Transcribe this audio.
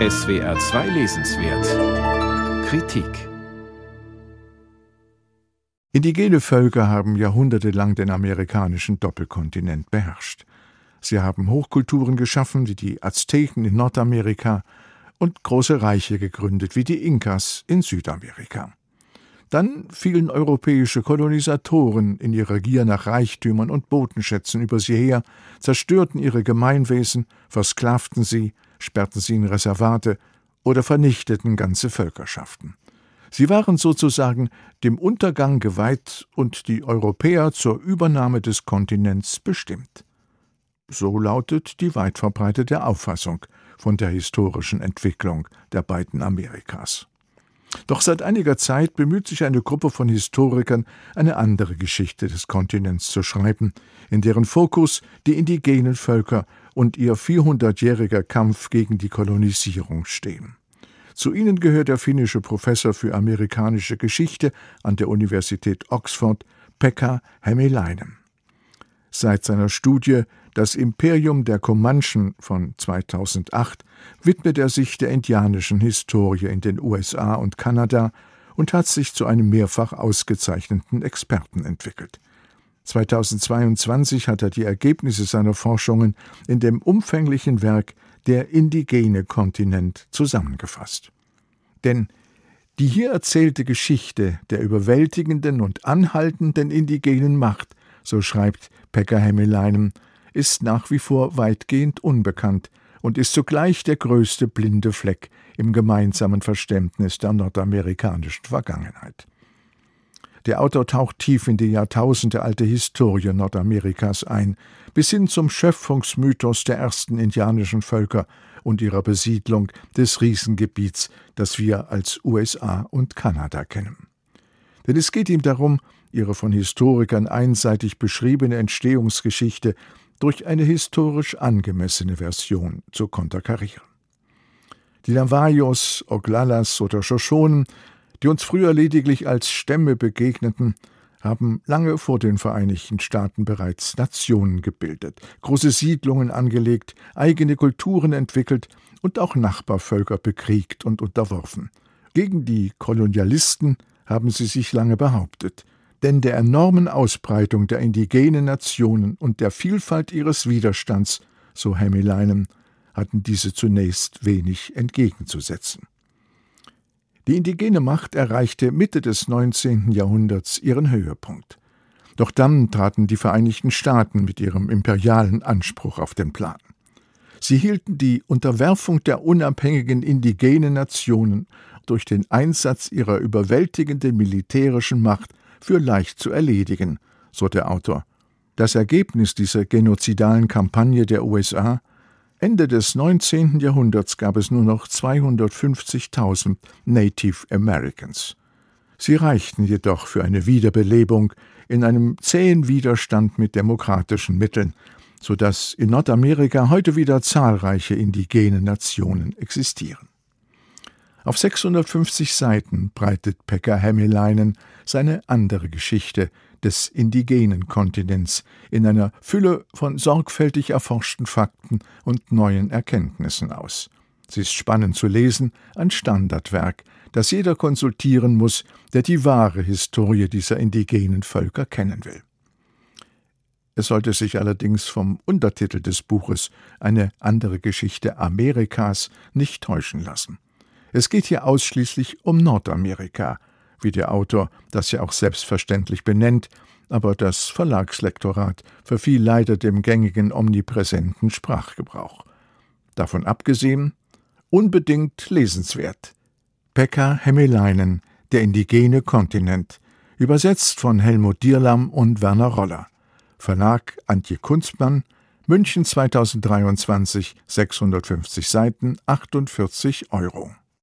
SWR 2 Lesenswert Kritik Indigene Völker haben jahrhundertelang den amerikanischen Doppelkontinent beherrscht. Sie haben Hochkulturen geschaffen wie die Azteken in Nordamerika und große Reiche gegründet wie die Inkas in Südamerika. Dann fielen europäische Kolonisatoren in ihrer Gier nach Reichtümern und Bodenschätzen über sie her, zerstörten ihre Gemeinwesen, versklavten sie, sperrten sie in Reservate oder vernichteten ganze Völkerschaften. Sie waren sozusagen dem Untergang geweiht und die Europäer zur Übernahme des Kontinents bestimmt. So lautet die weit verbreitete Auffassung von der historischen Entwicklung der beiden Amerikas. Doch seit einiger Zeit bemüht sich eine Gruppe von Historikern, eine andere Geschichte des Kontinents zu schreiben, in deren Fokus die indigenen Völker und ihr 400-jähriger Kampf gegen die Kolonisierung stehen. Zu ihnen gehört der finnische Professor für amerikanische Geschichte an der Universität Oxford, Pekka Hämäläinen. Seit seiner Studie Das Imperium der Comanchen von 2008 widmet er sich der indianischen Historie in den USA und Kanada und hat sich zu einem mehrfach ausgezeichneten Experten entwickelt. 2022 hat er die Ergebnisse seiner Forschungen in dem umfänglichen Werk Der indigene Kontinent zusammengefasst. Denn die hier erzählte Geschichte der überwältigenden und anhaltenden indigenen Macht so schreibt Pekka Hämäläinen, ist nach wie vor weitgehend unbekannt und ist zugleich der größte blinde Fleck im gemeinsamen Verständnis der nordamerikanischen Vergangenheit. Der Autor taucht tief in die jahrtausendealte Historie Nordamerikas ein, bis hin zum Schöpfungsmythos der ersten indianischen Völker und ihrer Besiedlung des Riesengebiets, das wir als USA und Kanada kennen. Denn es geht ihm darum, ihre von Historikern einseitig beschriebene Entstehungsgeschichte durch eine historisch angemessene Version zu konterkarieren. Die Navajos, Oglalas oder Shoshonen, die uns früher lediglich als Stämme begegneten, haben lange vor den Vereinigten Staaten bereits Nationen gebildet, große Siedlungen angelegt, eigene Kulturen entwickelt und auch Nachbarvölker bekriegt und unterworfen. Gegen die Kolonialisten haben sie sich lange behauptet, denn der enormen Ausbreitung der indigenen Nationen und der Vielfalt ihres Widerstands, so Hämäläinen, hatten diese zunächst wenig entgegenzusetzen. Die indigene Macht erreichte Mitte des 19. Jahrhunderts ihren Höhepunkt. Doch dann traten die Vereinigten Staaten mit ihrem imperialen Anspruch auf den Plan. Sie hielten die Unterwerfung der unabhängigen indigenen Nationen durch den Einsatz ihrer überwältigenden militärischen Macht für leicht zu erledigen, so der Autor. Das Ergebnis dieser genozidalen Kampagne der USA Ende des 19. Jahrhunderts gab es nur noch 250.000 Native Americans. Sie reichten jedoch für eine Wiederbelebung in einem zähen Widerstand mit demokratischen Mitteln, so dass in Nordamerika heute wieder zahlreiche indigene Nationen existieren. Auf 650 Seiten breitet Pekka Hämäläinen seine andere Geschichte des indigenen Kontinents in einer Fülle von sorgfältig erforschten Fakten und neuen Erkenntnissen aus. Sie ist spannend zu lesen, ein Standardwerk, das jeder konsultieren muss, der die wahre Historie dieser indigenen Völker kennen will. Es sollte sich allerdings vom Untertitel des Buches eine andere Geschichte Amerikas nicht täuschen lassen. Es geht hier ausschließlich um Nordamerika, wie der Autor das ja auch selbstverständlich benennt, aber das Verlagslektorat verfiel leider dem gängigen omnipräsenten Sprachgebrauch. Davon abgesehen, unbedingt lesenswert. Pekka Hämäläinen, Der indigene Kontinent, übersetzt von Helmut Dierlam und Werner Roller. Verlag Antje Kunstmann, München 2023, 650 Seiten, 48 Euro.